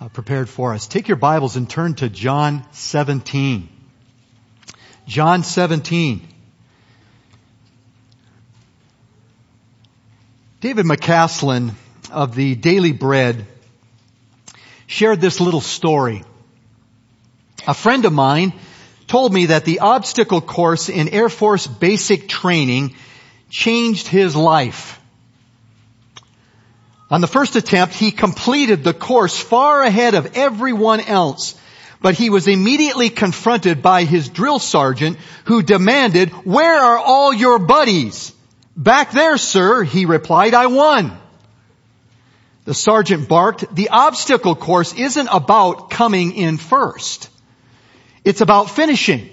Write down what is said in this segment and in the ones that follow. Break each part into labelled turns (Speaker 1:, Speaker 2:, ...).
Speaker 1: uh, prepared for us. Take your Bibles and turn to John 17. John 17. David McCasland of the Daily Bread shared this little story. A friend of mine told me that the obstacle course in Air Force basic training changed his life. On the first attempt, he completed the course far ahead of everyone else, but he was immediately confronted by his drill sergeant who demanded, where are all your buddies? Back there, sir, he replied, I won. The sergeant barked, the obstacle course isn't about coming in first. It's about finishing.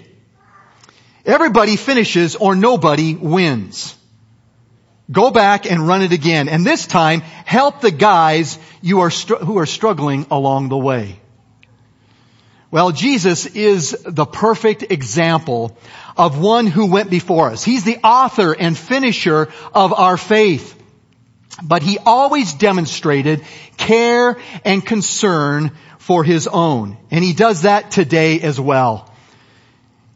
Speaker 1: Everybody finishes or nobody wins. Go back and run it again. And this time, help the guys you are str- who are struggling along the way. Well, Jesus is the perfect example of one who went before us. He's the author and finisher of our faith. But he always demonstrated care and concern for his own. And he does that today as well.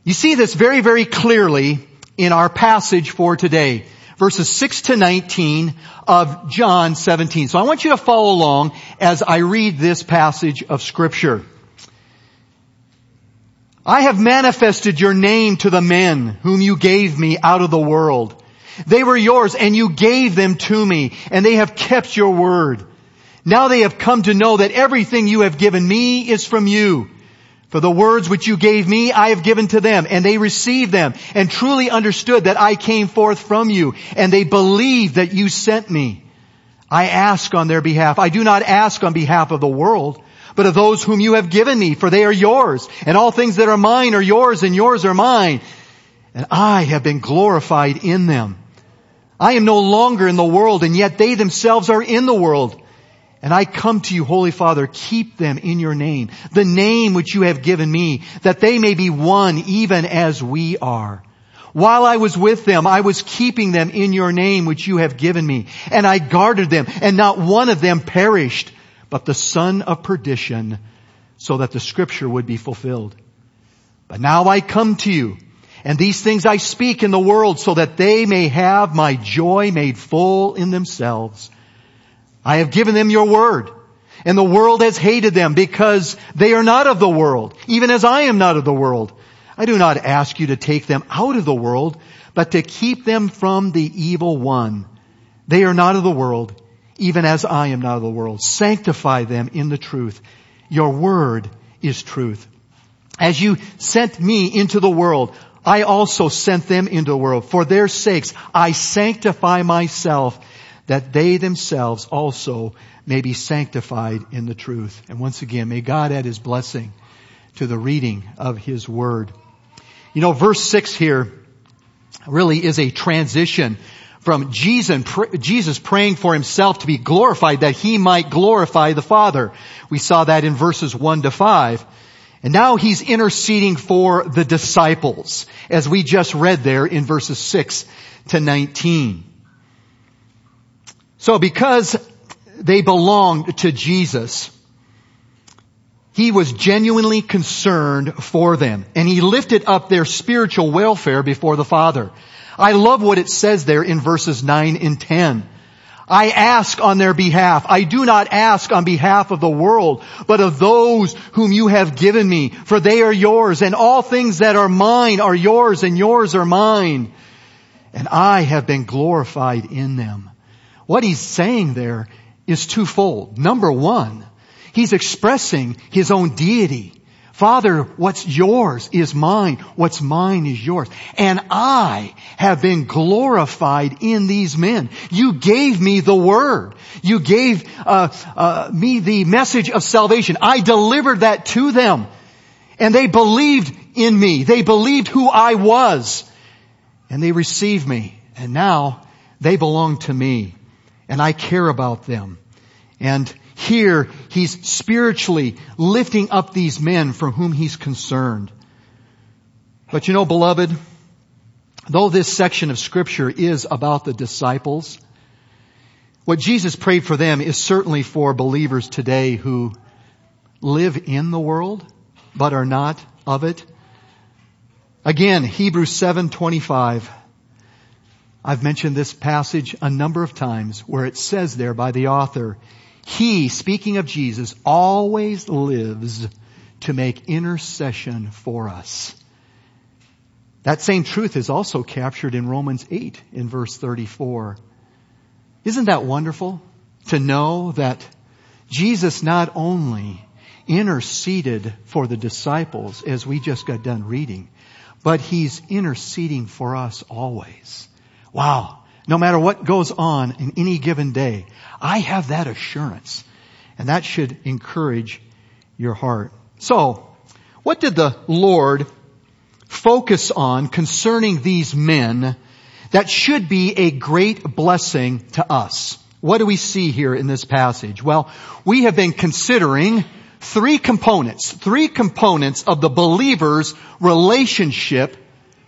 Speaker 1: You see this very, very clearly in our passage for today verses 6 to 19 of John 17. So I want you to follow along as I read this passage of scripture. I have manifested your name to the men whom you gave me out of the world. They were yours and you gave them to me and they have kept your word. Now they have come to know that everything you have given me is from you for the words which you gave me, I have given to them, and they received them, and truly understood that I came forth from you, and they believed that you sent me. I ask on their behalf. I do not ask on behalf of the world, but of those whom you have given me, for they are yours, and all things that are mine are yours, and yours are mine. And I have been glorified in them. I am no longer in the world, and yet they themselves are in the world, and I come to you, Holy Father, keep them in your name, the name which you have given me, that they may be one even as we are. While I was with them, I was keeping them in your name which you have given me, and I guarded them, and not one of them perished, but the son of perdition, so that the scripture would be fulfilled. But now I come to you, and these things I speak in the world so that they may have my joy made full in themselves. I have given them your word. And the world has hated them because they are not of the world, even as I am not of the world. I do not ask you to take them out of the world, but to keep them from the evil one. They are not of the world, even as I am not of the world. Sanctify them in the truth. Your word is truth. As you sent me into the world, I also sent them into the world. For their sakes, I sanctify myself that they themselves also may be sanctified in the truth. And once again, may God add his blessing to the reading of his word. You know, verse six here really is a transition from Jesus, praying for himself to be glorified that he might glorify the Father. We saw that in verses one to five. And now he's interceding for the disciples, as we just read there in verses 6 to 19. So because they belonged to Jesus, he was genuinely concerned for them and he lifted up their spiritual welfare before the Father. I love what it says there in verses 9 and 10. I ask on their behalf. I do not ask on behalf of the world, but of those whom you have given me, for they are yours, and all things that are mine are yours, and yours are mine. And I have been glorified in them. What he's saying there is twofold. Number one, he's expressing his own deity. Father, what's yours is mine. What's mine is yours. And I have been glorified in these men. You gave me the word. You gave uh, uh, me the message of salvation. I delivered that to them. And they believed in me. They believed who I was. And they received me. And now they belong to me and I care about them. And here he's spiritually lifting up these men for whom he's concerned. But you know, beloved, though this section of scripture is about the disciples, what Jesus prayed for them is certainly for believers today who live in the world, but are not of it? Again, Hebrews 7:25. I've mentioned this passage a number of times where it says there by the author, he, speaking of Jesus, always lives to make intercession for us. That same truth is also captured in Romans 8 in verse 34. Isn't that wonderful to know that Jesus not only interceded for the disciples as we just got done reading, but he's interceding for us always. Wow. No matter what goes on in any given day, I have that assurance. And that should encourage your heart. So, what did the Lord focus on concerning these men that should be a great blessing to us? What do we see here in this passage? Well, we have been considering three components, three components of the believer's relationship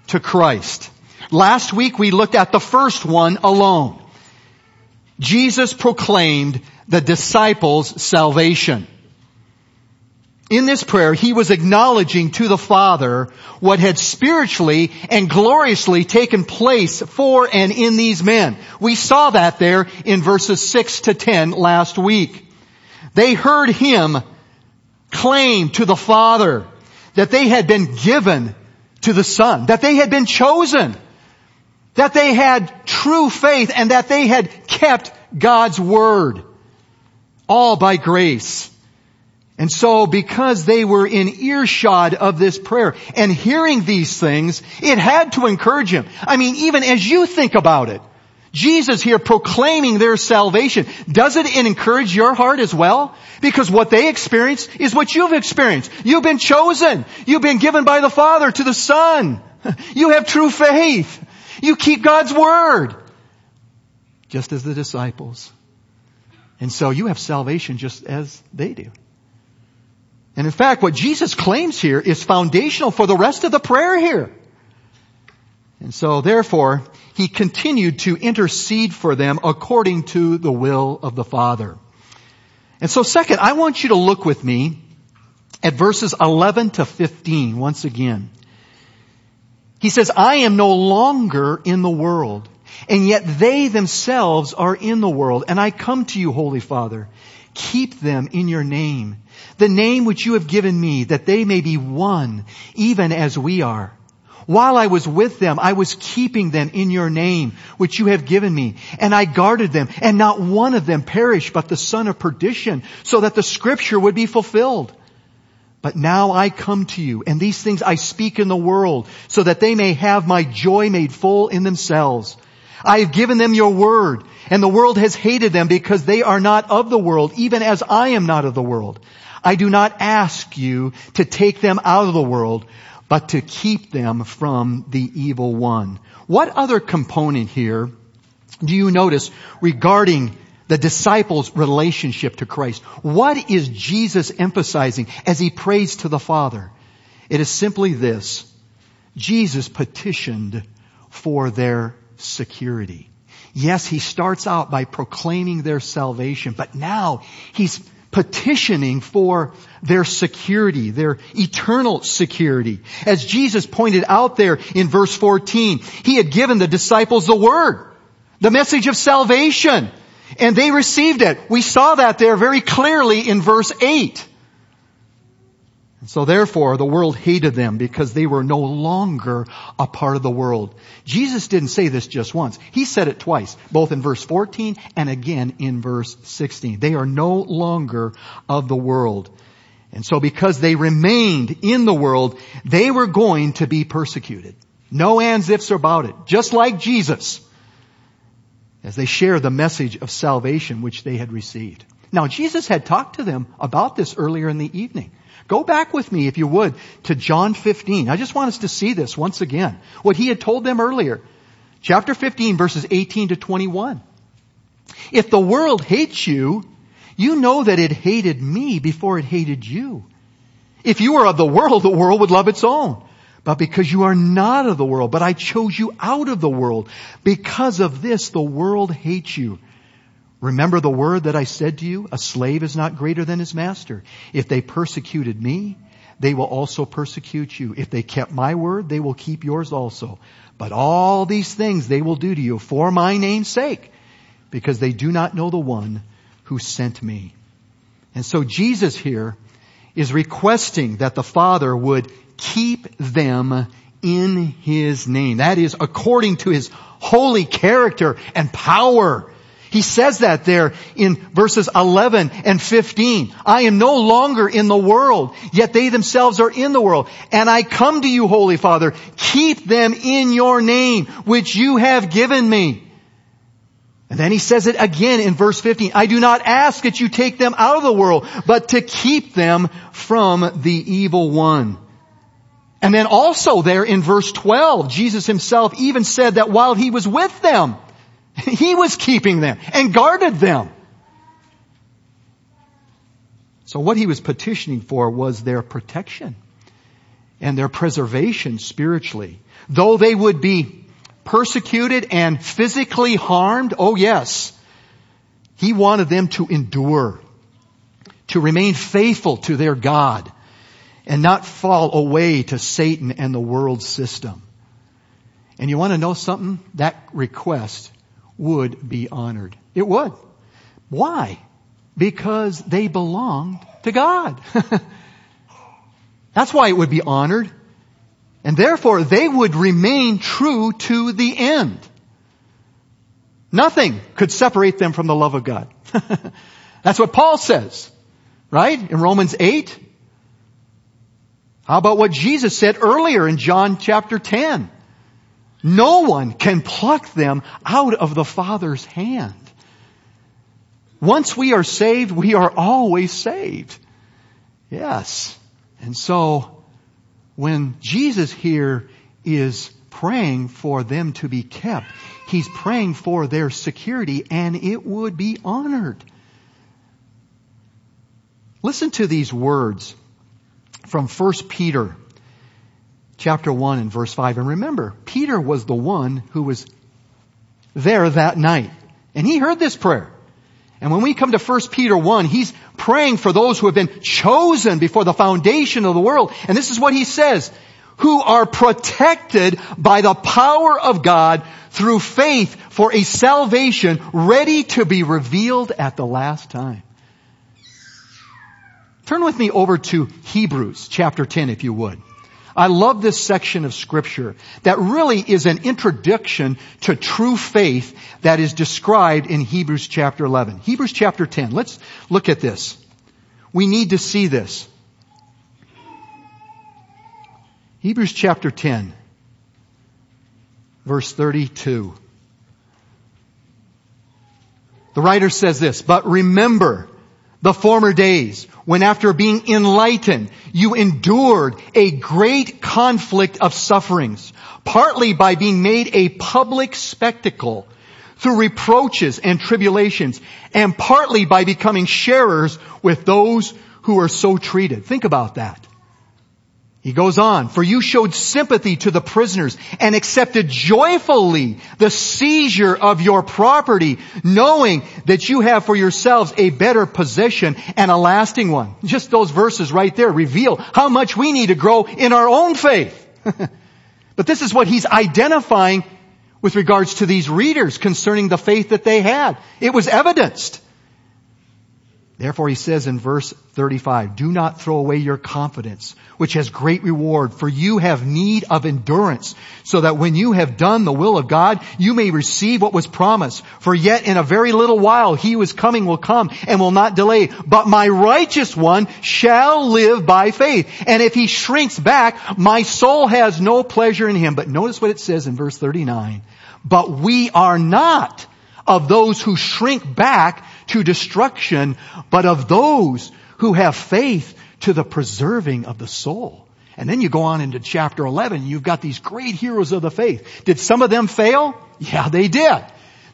Speaker 1: to Christ. Last week we looked at the first one alone. Jesus proclaimed the disciples salvation. In this prayer, he was acknowledging to the Father what had spiritually and gloriously taken place for and in these men. We saw that there in verses 6 to 10 last week. They heard him claim to the Father that they had been given to the Son, that they had been chosen, that they had true faith and that they had kept God's Word. All by grace. And so because they were in earshot of this prayer and hearing these things, it had to encourage him. I mean, even as you think about it, Jesus here proclaiming their salvation, does it encourage your heart as well? Because what they experienced is what you've experienced. You've been chosen. You've been given by the Father to the Son. You have true faith. You keep God's Word. Just as the disciples. And so you have salvation just as they do. And in fact, what Jesus claims here is foundational for the rest of the prayer here. And so therefore, he continued to intercede for them according to the will of the Father. And so second, I want you to look with me at verses 11 to 15 once again. He says, I am no longer in the world, and yet they themselves are in the world, and I come to you, Holy Father. Keep them in your name, the name which you have given me, that they may be one, even as we are. While I was with them, I was keeping them in your name, which you have given me, and I guarded them, and not one of them perished, but the son of perdition, so that the scripture would be fulfilled. But now I come to you, and these things I speak in the world, so that they may have my joy made full in themselves. I have given them your word, and the world has hated them because they are not of the world, even as I am not of the world. I do not ask you to take them out of the world, but to keep them from the evil one. What other component here do you notice regarding the disciples' relationship to Christ? What is Jesus emphasizing as he prays to the Father? It is simply this. Jesus petitioned for their security. Yes, he starts out by proclaiming their salvation, but now he's petitioning for their security, their eternal security. As Jesus pointed out there in verse 14, he had given the disciples the word, the message of salvation, and they received it. We saw that there very clearly in verse 8. And So therefore, the world hated them because they were no longer a part of the world. Jesus didn't say this just once. He said it twice, both in verse 14 and again in verse 16. They are no longer of the world. And so because they remained in the world, they were going to be persecuted. No ands, ifs about it. Just like Jesus. As they share the message of salvation which they had received. Now Jesus had talked to them about this earlier in the evening. Go back with me, if you would, to John 15. I just want us to see this once again. What he had told them earlier. Chapter 15 verses 18 to 21. If the world hates you, you know that it hated me before it hated you. If you were of the world, the world would love its own. But because you are not of the world, but I chose you out of the world, because of this the world hates you. Remember the word that I said to you, a slave is not greater than his master. If they persecuted me, they will also persecute you. If they kept my word, they will keep yours also. But all these things they will do to you for my name's sake, because they do not know the one who sent me. And so Jesus here is requesting that the Father would keep them in His name. That is according to His holy character and power. He says that there in verses 11 and 15. I am no longer in the world, yet they themselves are in the world. And I come to you, Holy Father, keep them in your name, which you have given me. And then he says it again in verse 15. I do not ask that you take them out of the world, but to keep them from the evil one. And then also there in verse 12, Jesus himself even said that while he was with them, he was keeping them and guarded them. So what he was petitioning for was their protection and their preservation spiritually. Though they would be persecuted and physically harmed, oh yes, he wanted them to endure, to remain faithful to their God and not fall away to Satan and the world system. And you want to know something? That request would be honored. It would. Why? Because they belonged to God. That's why it would be honored. And therefore they would remain true to the end. Nothing could separate them from the love of God. That's what Paul says, right? In Romans 8. How about what Jesus said earlier in John chapter 10? No one can pluck them out of the Father's hand. Once we are saved, we are always saved. Yes. And so, when Jesus here is praying for them to be kept, He's praying for their security and it would be honored. Listen to these words from 1 Peter chapter 1 and verse 5. And remember, Peter was the one who was there that night. And he heard this prayer. And when we come to 1 Peter 1, he's praying for those who have been chosen before the foundation of the world. And this is what he says. Who are protected by the power of God through faith for a salvation ready to be revealed at the last time. Turn with me over to Hebrews chapter 10 if you would. I love this section of scripture that really is an introduction to true faith that is described in Hebrews chapter 11. Hebrews chapter 10. Let's look at this. We need to see this. Hebrews chapter 10, verse 32. The writer says this, but remember the former days when after being enlightened, you endured a great conflict of sufferings, partly by being made a public spectacle through reproaches and tribulations, and partly by becoming sharers with those who are so treated. Think about that. He goes on, for you showed sympathy to the prisoners and accepted joyfully the seizure of your property, knowing that you have for yourselves a better possession and a lasting one. Just those verses right there reveal how much we need to grow in our own faith. but this is what he's identifying with regards to these readers concerning the faith that they had. It was evidenced. Therefore he says in verse 35, do not throw away your confidence, which has great reward, for you have need of endurance, so that when you have done the will of God, you may receive what was promised. For yet in a very little while he who is coming will come and will not delay. But my righteous one shall live by faith. And if he shrinks back, my soul has no pleasure in him. But notice what it says in verse 39. But we are not of those who shrink back to destruction, but of those who have faith to the preserving of the soul. And then you go on into chapter 11, you've got these great heroes of the faith. Did some of them fail? Yeah, they did.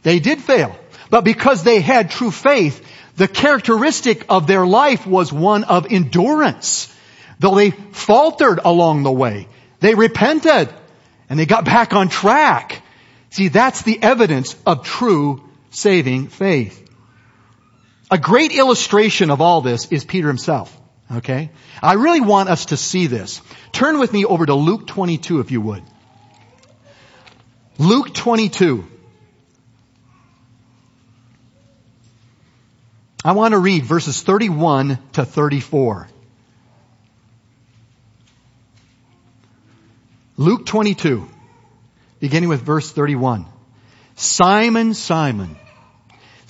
Speaker 1: They did fail. But because they had true faith, the characteristic of their life was one of endurance. Though they faltered along the way, they repented and they got back on track. See, that's the evidence of true saving faith. A great illustration of all this is Peter himself. Okay? I really want us to see this. Turn with me over to Luke 22 if you would. Luke 22. I want to read verses 31 to 34. Luke 22, beginning with verse 31. Simon, Simon,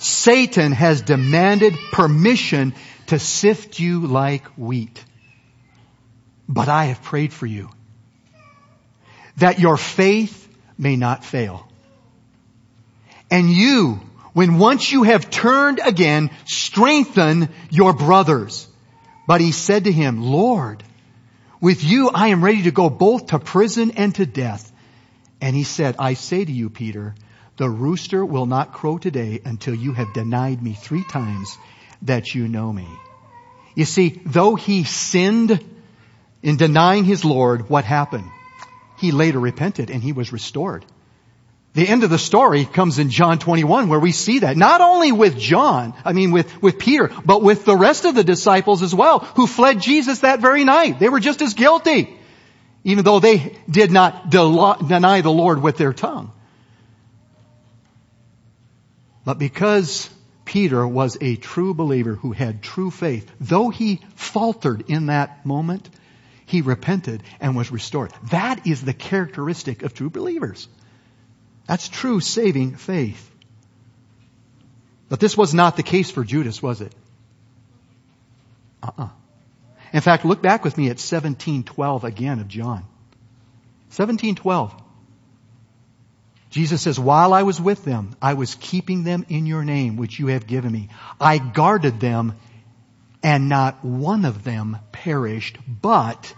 Speaker 1: Satan has demanded permission to sift you like wheat. But I have prayed for you that your faith may not fail. And you, when once you have turned again, strengthen your brothers. But he said to him, Lord, with you I am ready to go both to prison and to death. And he said, I say to you, Peter, the rooster will not crow today until you have denied me three times that you know me. You see, though he sinned in denying his Lord, what happened? He later repented and he was restored. The end of the story comes in John 21 where we see that. Not only with John, I mean with, with Peter, but with the rest of the disciples as well, who fled Jesus that very night. They were just as guilty, even though they did not deny the Lord with their tongue. But because Peter was a true believer who had true faith, though he faltered in that moment, he repented and was restored. That is the characteristic of true believers. That's true saving faith. But this was not the case for Judas, was it? Uh-uh. In fact, look back with me at 1712 again of John. 1712. Jesus says, while I was with them, I was keeping them in your name, which you have given me. I guarded them and not one of them perished, but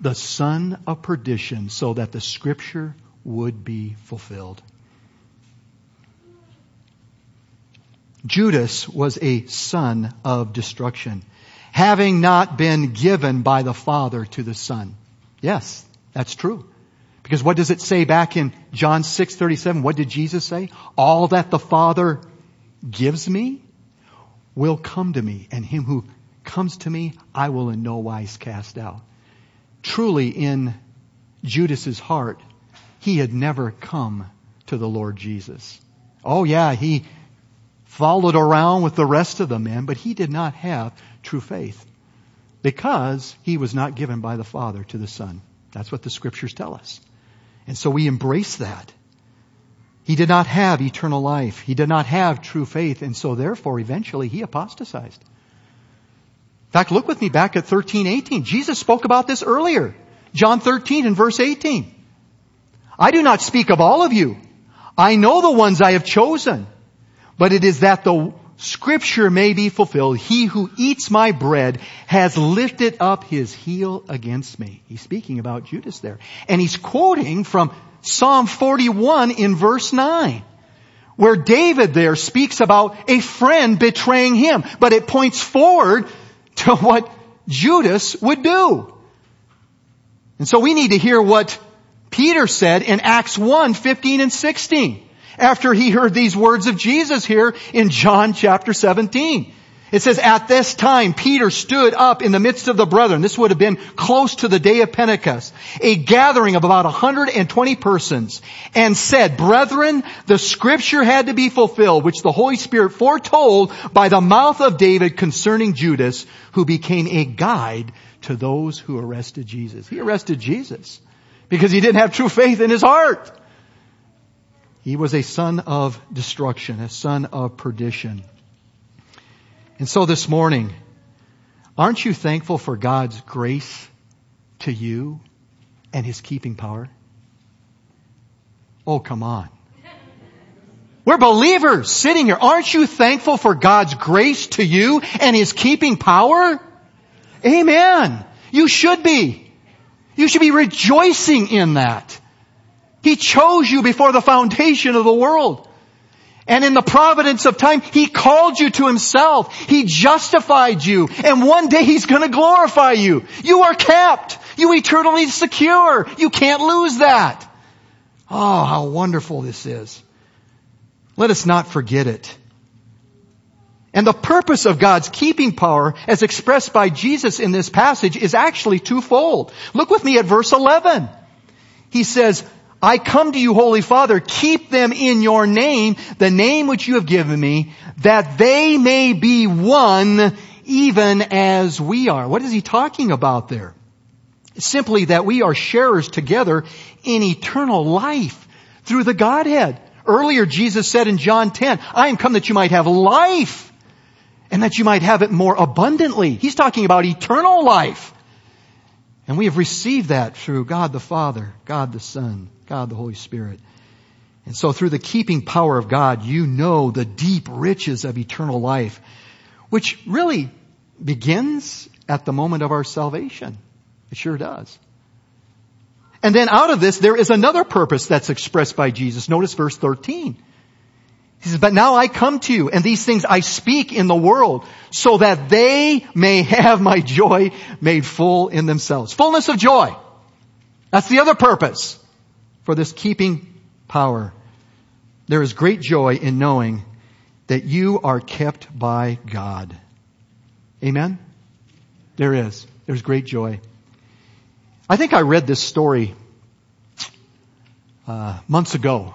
Speaker 1: the son of perdition so that the scripture would be fulfilled. Judas was a son of destruction, having not been given by the Father to the Son. Yes, that's true. Because what does it say back in John 6:37? What did Jesus say? All that the Father gives me will come to me, and him who comes to me I will in no wise cast out. Truly in Judas's heart he had never come to the Lord Jesus. Oh yeah, he followed around with the rest of the men, but he did not have true faith because he was not given by the Father to the Son. That's what the scriptures tell us. And so we embrace that. He did not have eternal life. He did not have true faith. And so therefore, eventually, he apostatized. In fact, look with me back at 13, 18. Jesus spoke about this earlier. John 13 and verse 18. I do not speak of all of you. I know the ones I have chosen. But it is that the scripture may be fulfilled. He who eats my bread has lifted up his heel against me. He's speaking about Judas there. And he's quoting from Psalm 41 in verse 9 where David there speaks about a friend betraying him, but it points forward to what Judas would do. And so we need to hear what Peter said in Acts 1, 15 and 16 after he heard these words of Jesus here in John chapter 17. It says, at this time, Peter stood up in the midst of the brethren. This would have been close to the day of Pentecost. A gathering of about 120 persons and said, brethren, the scripture had to be fulfilled, which the Holy Spirit foretold by the mouth of David concerning Judas, who became a guide to those who arrested Jesus. He arrested Jesus because he didn't have true faith in his heart. He was a son of destruction, a son of perdition. And so this morning, aren't you thankful for God's grace to you and his keeping power? Oh, come on. We're believers sitting here. Aren't you thankful for God's grace to you and his keeping power? Amen. You should be. You should be rejoicing in that. He chose you before the foundation of the world. And in the providence of time, He called you to Himself. He justified you. And one day He's gonna glorify you. You are kept. You eternally secure. You can't lose that. Oh, how wonderful this is. Let us not forget it. And the purpose of God's keeping power as expressed by Jesus in this passage is actually twofold. Look with me at verse 11. He says, I come to you, Holy Father, keep them in your name, the name which you have given me, that they may be one even as we are. What is he talking about there? Simply that we are sharers together in eternal life through the Godhead. Earlier Jesus said in John 10, I am come that you might have life and that you might have it more abundantly. He's talking about eternal life. And we have received that through God the Father, God the Son, God the Holy Spirit. And so through the keeping power of God, you know the deep riches of eternal life, which really begins at the moment of our salvation. It sure does. And then out of this, there is another purpose that's expressed by Jesus. Notice verse 13. He says, but now I come to you and these things I speak in the world so that they may have my joy made full in themselves. Fullness of joy. That's the other purpose for this keeping power. There is great joy in knowing that you are kept by God. Amen? There is. There's great joy. I think I read this story uh, months ago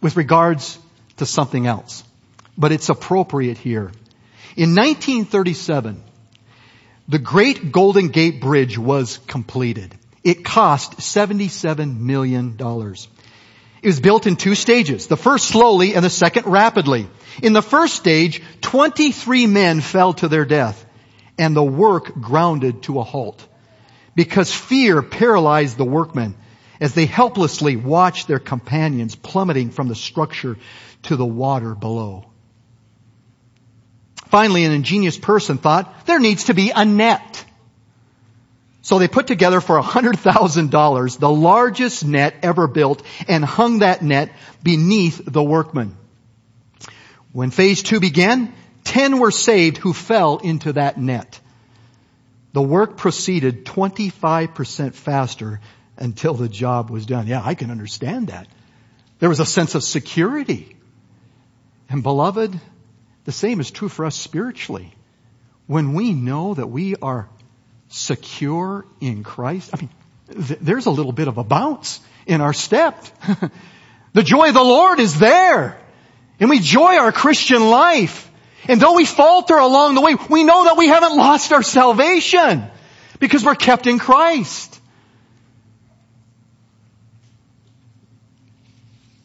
Speaker 1: with regards to something else. But it's appropriate here. In 1937, the Great Golden Gate Bridge was completed. It cost $77 million. It was built in two stages, the first slowly and the second rapidly. In the first stage, 23 men fell to their death and the work grounded to a halt because fear paralyzed the workmen as they helplessly watched their companions plummeting from the structure to the water below. Finally, an ingenious person thought there needs to be a net. So they put together for $100,000 the largest net ever built and hung that net beneath the workmen. When phase two began, 10 were saved who fell into that net. The work proceeded 25% faster until the job was done. Yeah, I can understand that. There was a sense of security. And beloved, the same is true for us spiritually. When we know that we are secure in Christ, I mean, th- there's a little bit of a bounce in our step. the joy of the Lord is there. And we joy our Christian life. And though we falter along the way, we know that we haven't lost our salvation because we're kept in Christ.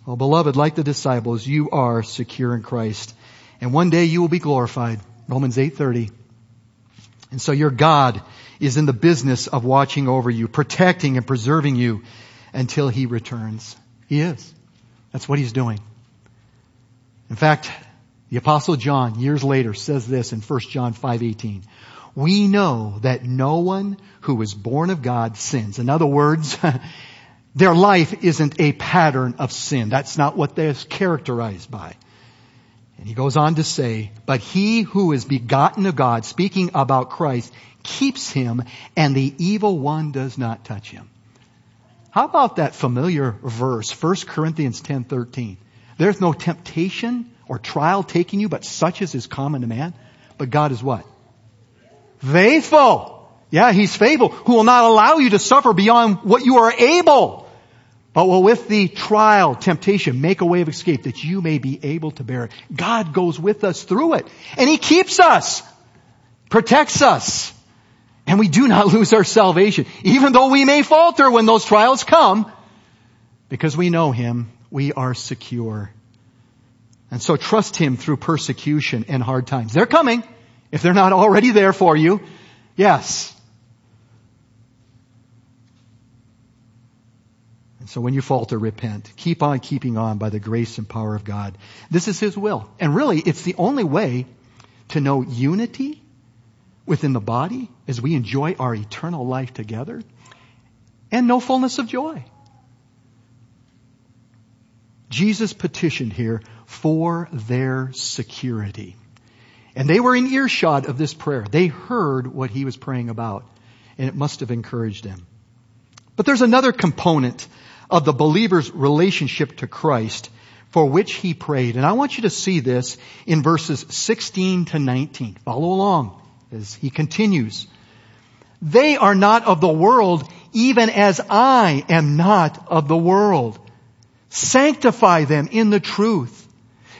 Speaker 1: Well, beloved, like the disciples, you are secure in Christ. And one day you will be glorified. Romans 8:30. And so your God is in the business of watching over you, protecting and preserving you until he returns. He is. That's what he's doing. In fact, the apostle John years later says this in 1 John 5:18. We know that no one who is born of God sins. In other words, Their life isn't a pattern of sin. That's not what they're characterized by. And he goes on to say, but he who is begotten of God, speaking about Christ, keeps him and the evil one does not touch him. How about that familiar verse, 1 Corinthians 10:13? There's no temptation or trial taking you, but such as is common to man. But God is what? Faithful. Yeah, He's faithful, who will not allow you to suffer beyond what you are able but will with the trial, temptation, make a way of escape that you may be able to bear it. God goes with us through it. And He keeps us, protects us. And we do not lose our salvation. Even though we may falter when those trials come, because we know Him, we are secure. And so trust Him through persecution and hard times. They're coming. If they're not already there for you, yes. So when you falter, repent. Keep on keeping on by the grace and power of God. This is His will. And really, it's the only way to know unity within the body as we enjoy our eternal life together and no fullness of joy. Jesus petitioned here for their security. And they were in earshot of this prayer. They heard what he was praying about, and it must have encouraged them. But there's another component of the believer's relationship to Christ for which he prayed. And I want you to see this in verses 16 to 19. Follow along as he continues. They are not of the world, even as I am not of the world. Sanctify them in the truth.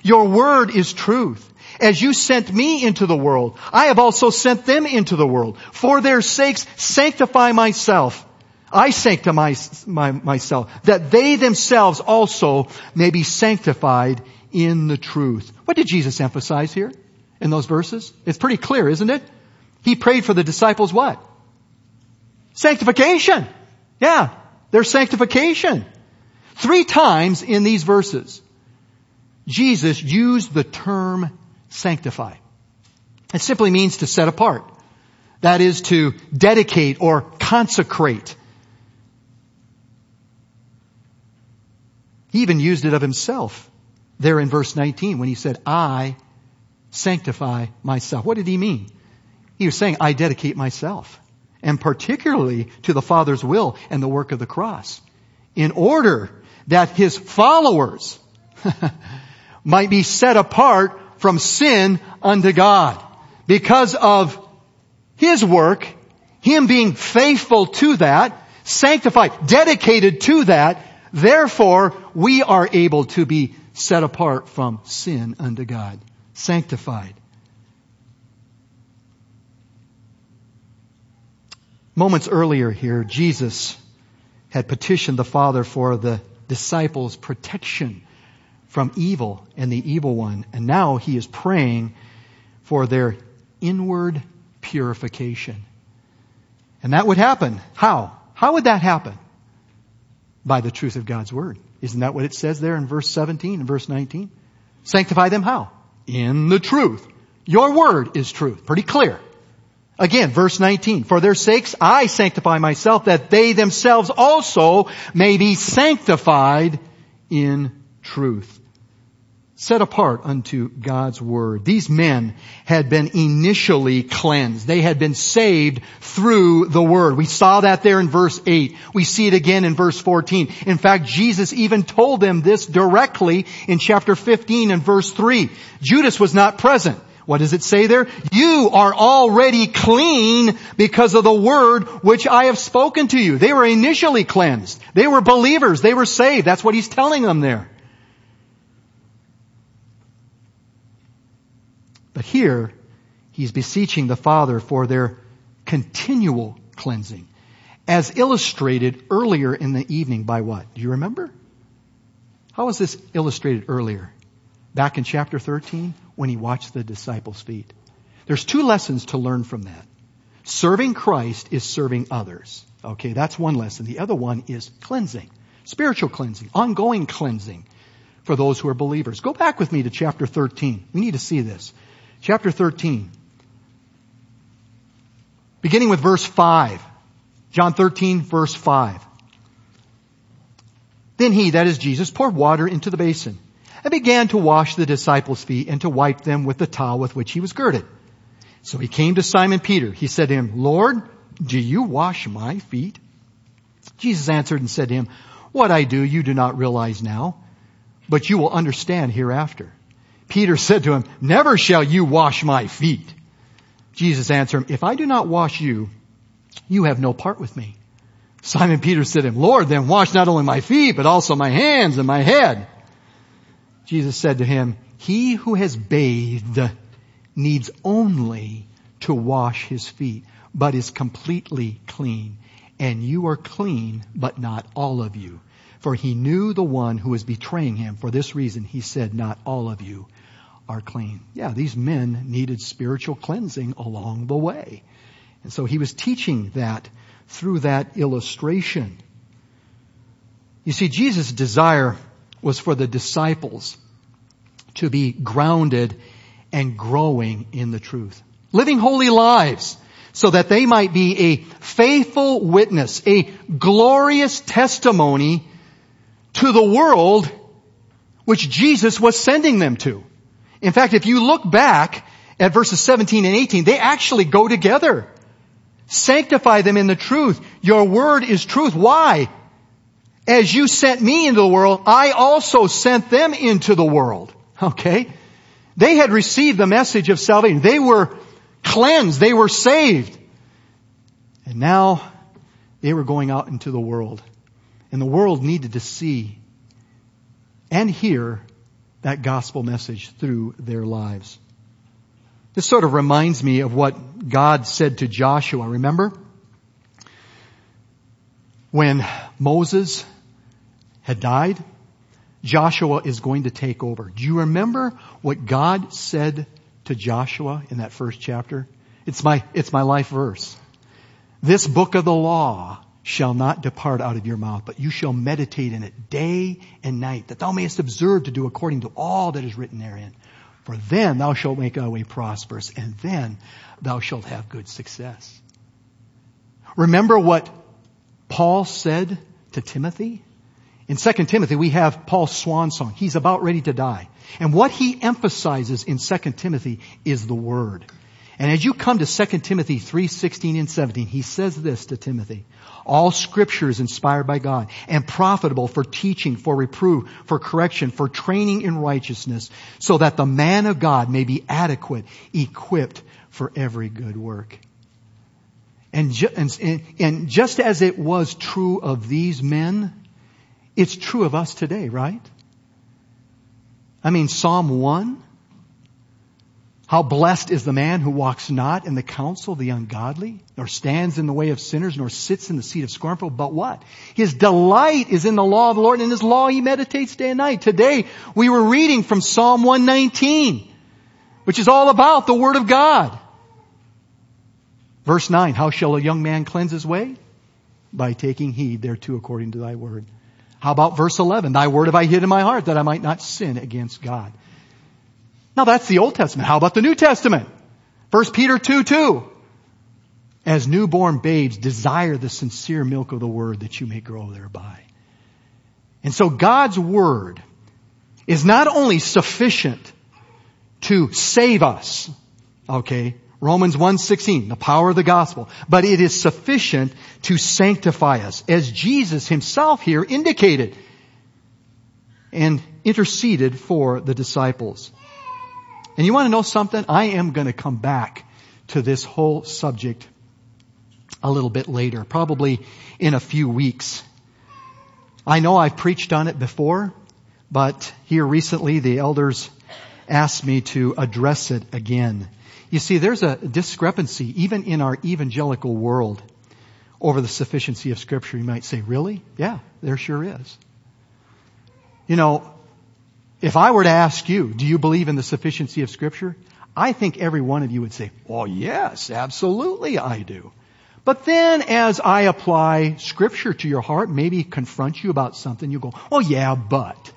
Speaker 1: Your word is truth. As you sent me into the world, I have also sent them into the world. For their sakes, sanctify myself I sanctify my, myself, that they themselves also may be sanctified in the truth. What did Jesus emphasize here in those verses? It's pretty clear, isn't it? He prayed for the disciples what? Sanctification. Yeah, their sanctification. Three times in these verses, Jesus used the term sanctify. It simply means to set apart. That is to dedicate or consecrate. He even used it of himself there in verse 19 when he said, I sanctify myself. What did he mean? He was saying, I dedicate myself and particularly to the Father's will and the work of the cross in order that his followers might be set apart from sin unto God because of his work, him being faithful to that, sanctified, dedicated to that, Therefore, we are able to be set apart from sin unto God, sanctified. Moments earlier here, Jesus had petitioned the Father for the disciples' protection from evil and the evil one. And now he is praying for their inward purification. And that would happen. How? How would that happen? By the truth of God's word. Isn't that what it says there in verse 17 and verse 19? Sanctify them how? In the truth. Your word is truth. Pretty clear. Again, verse 19, for their sakes I sanctify myself that they themselves also may be sanctified in truth set apart unto God's Word. These men had been initially cleansed. They had been saved through the Word. We saw that there in verse 8. We see it again in verse 14. In fact, Jesus even told them this directly in chapter 15 and verse 3. Judas was not present. What does it say there? You are already clean because of the word which I have spoken to you. They were initially cleansed. They were believers. They were saved. That's what he's telling them there. But here, he's beseeching the Father for their continual cleansing, as illustrated earlier in the evening by what? Do you remember? How was this illustrated earlier? Back in chapter 13, when he watched the disciples' feet. There's two lessons to learn from that. Serving Christ is serving others. Okay, that's one lesson. The other one is cleansing. Spiritual cleansing, ongoing cleansing for those who are believers. Go back with me to chapter 13. We need to see this chapter 13. Beginning with verse 5. John 13, verse 5. Then he, that is Jesus, poured water into the basin and began to wash the disciples' feet and to wipe them with the towel with which he was girded. So he came to Simon Peter. He said to him, Lord, do you wash my feet? Jesus answered and said to him, What I do you do not realize now, but you will understand hereafter. Peter said to him, never shall you wash my feet. Jesus answered him, if I do not wash you, you have no part with me. Simon Peter said to him, Lord, then wash not only my feet, but also my hands and my head. Jesus said to him, he who has bathed needs only to wash his feet, but is completely clean. And you are clean, but not all of you. For he knew the one who was betraying him. For this reason, he said, not all of you are clean. Yeah, these men needed spiritual cleansing along the way. And so he was teaching that through that illustration. You see, Jesus' desire was for the disciples to be grounded and growing in the truth. Living holy lives so that they might be a faithful witness, a glorious testimony to the world which Jesus was sending them to. In fact, if you look back at verses 17 and 18, they actually go together. Sanctify them in the truth. Your word is truth. Why? as you sent me into the world, I also sent them into the world. Okay? They had received the message of salvation. They were cleansed. They were saved. And now they were going out into the world. And the world needed to see and hear that gospel message through their lives. This sort of reminds me of what God said to Joshua. Remember? When Moses had died, Joshua is going to take over. Do you remember what God said to Joshua in that first chapter? It's my, it's my life verse. This book of the law shall not depart out of your mouth, but you shall meditate in it day and night, that thou mayest observe to do according to all that is written therein. For then thou shalt make thy way prosperous, and then thou shalt have good success. Remember what Paul said to Timothy? In 2 Timothy, we have Paul's swan song. He's about ready to die. And what he emphasizes in 2 Timothy is the Word. And as you come to 2 Timothy 3, 16 and 17, he says this to Timothy. All scripture is inspired by God and profitable for teaching, for reproof, for correction, for training in righteousness, so that the man of God may be adequate, equipped for every good work. And, ju- and, and just as it was true of these men, it's true of us today, right? I mean, Psalm 1, how blessed is the man who walks not in the counsel of the ungodly, nor stands in the way of sinners, nor sits in the seat of scornful, but what? His delight is in the law of the Lord, and in his law he meditates day and night. Today, we were reading from Psalm 119, which is all about the Word of God. Verse 9, how shall a young man cleanse his way? By taking heed thereto according to thy word. How about verse 11? Thy word have I hid in my heart that I might not sin against God. Now that's the Old Testament. How about the New Testament? 1 Peter 2, 2. As newborn babes, desire the sincere milk of the word that you may grow thereby. And so God's word is not only sufficient to save us, okay, Romans 1:16, the power of the gospel, but it is sufficient to sanctify us, as Jesus himself here indicated and interceded for the disciples. And you want to know something? I am going to come back to this whole subject a little bit later, probably in a few weeks. I know I've preached on it before, but here recently the elders asked me to address it again. You see, there's a discrepancy even in our evangelical world over the sufficiency of scripture. You might say, really? Yeah, there sure is. You know, if I were to ask you, do you believe in the sufficiency of scripture? I think every one of you would say, well, yes, absolutely I do. But then as I apply scripture to your heart, maybe confront you about something, you go, oh yeah, but.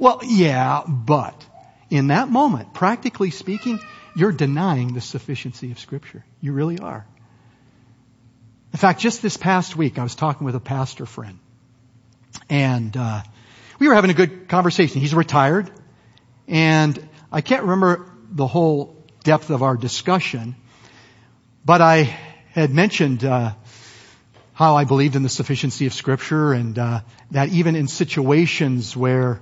Speaker 1: Well, yeah, but. In that moment, practically speaking, you're denying the sufficiency of scripture. You really are. In fact, just this past week, I was talking with a pastor friend. And, uh, we were having a good conversation. He's retired, and I can't remember the whole depth of our discussion, but I had mentioned uh, how I believed in the sufficiency of Scripture, and uh, that even in situations where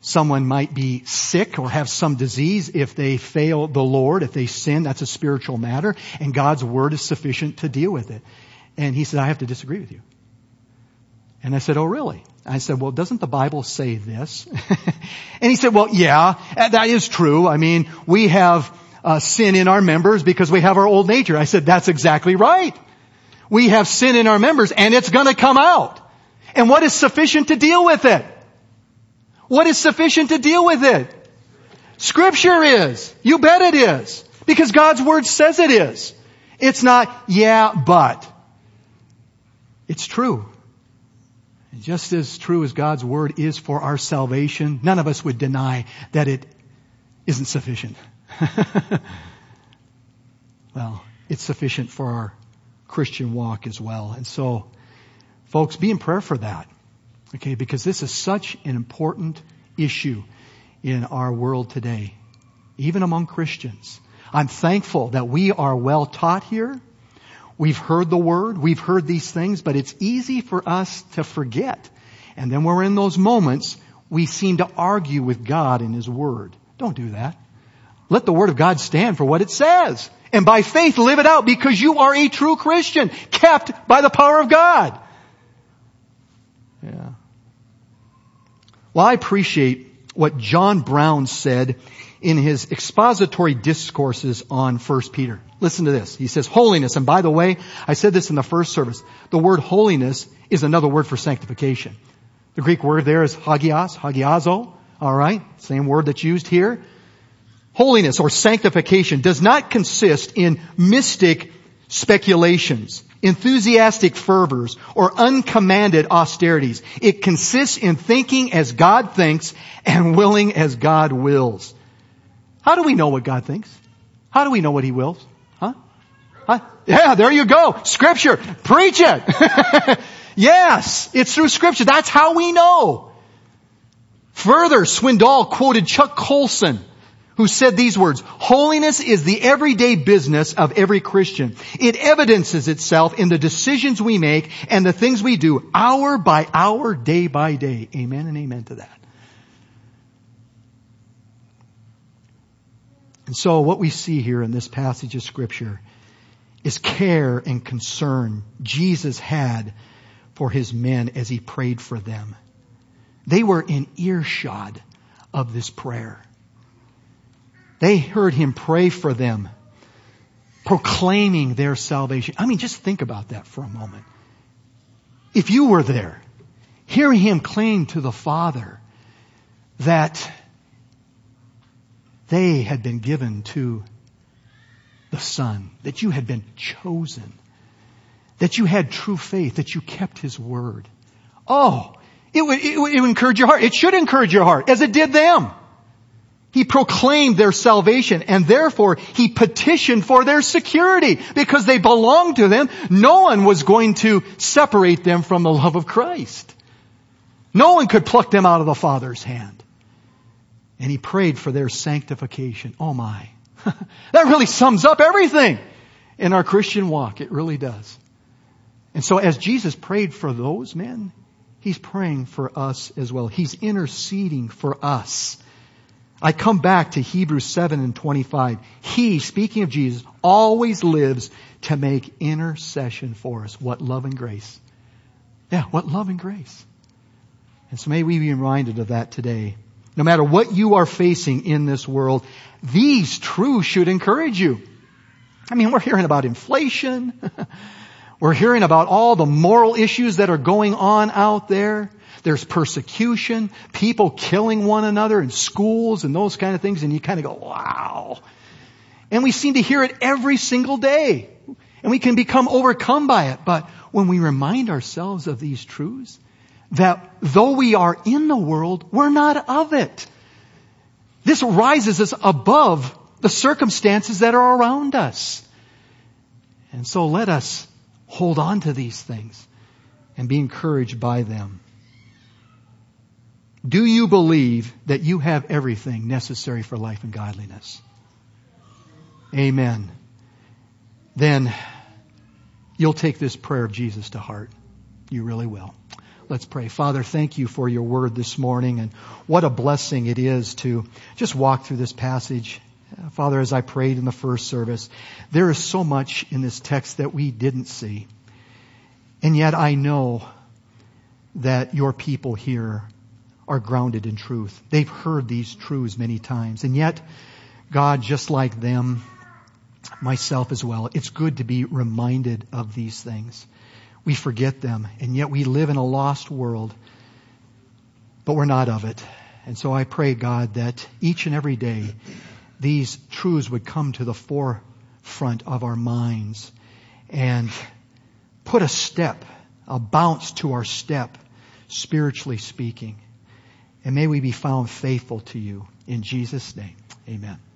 Speaker 1: someone might be sick or have some disease, if they fail the Lord, if they sin, that's a spiritual matter, and God's Word is sufficient to deal with it. And he said, I have to disagree with you. And I said, oh really? I said, well, doesn't the Bible say this? and he said, well, yeah, that is true. I mean, we have uh, sin in our members because we have our old nature. I said, that's exactly right. We have sin in our members and it's gonna come out. And what is sufficient to deal with it? What is sufficient to deal with it? Scripture is. You bet it is. Because God's Word says it is. It's not, yeah, but. It's true. Just as true as God's word is for our salvation, none of us would deny that it isn't sufficient. well, it's sufficient for our Christian walk as well. And so, folks, be in prayer for that. Okay, because this is such an important issue in our world today, even among Christians. I'm thankful that we are well taught here We've heard the word, we've heard these things, but it's easy for us to forget. And then when we're in those moments, we seem to argue with God and His Word. Don't do that. Let the Word of God stand for what it says. And by faith live it out because you are a true Christian, kept by the power of God. Yeah. Well, I appreciate what John Brown said in his expository discourses on 1 Peter. Listen to this. He says holiness, and by the way, I said this in the first service, the word holiness is another word for sanctification. The Greek word there is hagios, hagiazo, alright? Same word that's used here. Holiness or sanctification does not consist in mystic speculations, enthusiastic fervors, or uncommanded austerities. It consists in thinking as God thinks and willing as God wills. How do we know what God thinks? How do we know what He wills? Huh? huh? Yeah, there you go. Scripture. Preach it. yes, it's through Scripture. That's how we know. Further, Swindoll quoted Chuck Colson, who said these words, Holiness is the everyday business of every Christian. It evidences itself in the decisions we make and the things we do hour by hour, day by day. Amen and amen to that. And so what we see here in this passage of scripture is care and concern Jesus had for his men as he prayed for them. They were in earshot of this prayer. They heard him pray for them, proclaiming their salvation. I mean, just think about that for a moment. If you were there, hearing him claim to the Father that they had been given to the Son, that you had been chosen, that you had true faith, that you kept His word. Oh, it would, it would, it would encourage your heart. It should encourage your heart, as it did them. He proclaimed their salvation and therefore he petitioned for their security because they belonged to them. No one was going to separate them from the love of Christ. No one could pluck them out of the Father's hand and he prayed for their sanctification. Oh my. that really sums up everything in our Christian walk. It really does. And so as Jesus prayed for those men, he's praying for us as well. He's interceding for us. I come back to Hebrews 7 and 25. He, speaking of Jesus, always lives to make intercession for us. What love and grace. Yeah, what love and grace. And so may we be reminded of that today. No matter what you are facing in this world, these truths should encourage you. I mean, we're hearing about inflation. we're hearing about all the moral issues that are going on out there. There's persecution, people killing one another in schools and those kind of things, and you kind of go, wow. And we seem to hear it every single day. And we can become overcome by it. But when we remind ourselves of these truths, that though we are in the world, we're not of it. This rises us above the circumstances that are around us. And so let us hold on to these things and be encouraged by them. Do you believe that you have everything necessary for life and godliness? Amen. Then you'll take this prayer of Jesus to heart. You really will. Let's pray. Father, thank you for your word this morning and what a blessing it is to just walk through this passage. Father, as I prayed in the first service, there is so much in this text that we didn't see. And yet I know that your people here are grounded in truth. They've heard these truths many times. And yet, God, just like them, myself as well, it's good to be reminded of these things we forget them, and yet we live in a lost world, but we're not of it. And so I pray, God, that each and every day these truths would come to the forefront of our minds and put a step, a bounce to our step, spiritually speaking. And may we be found faithful to you. In Jesus' name, amen.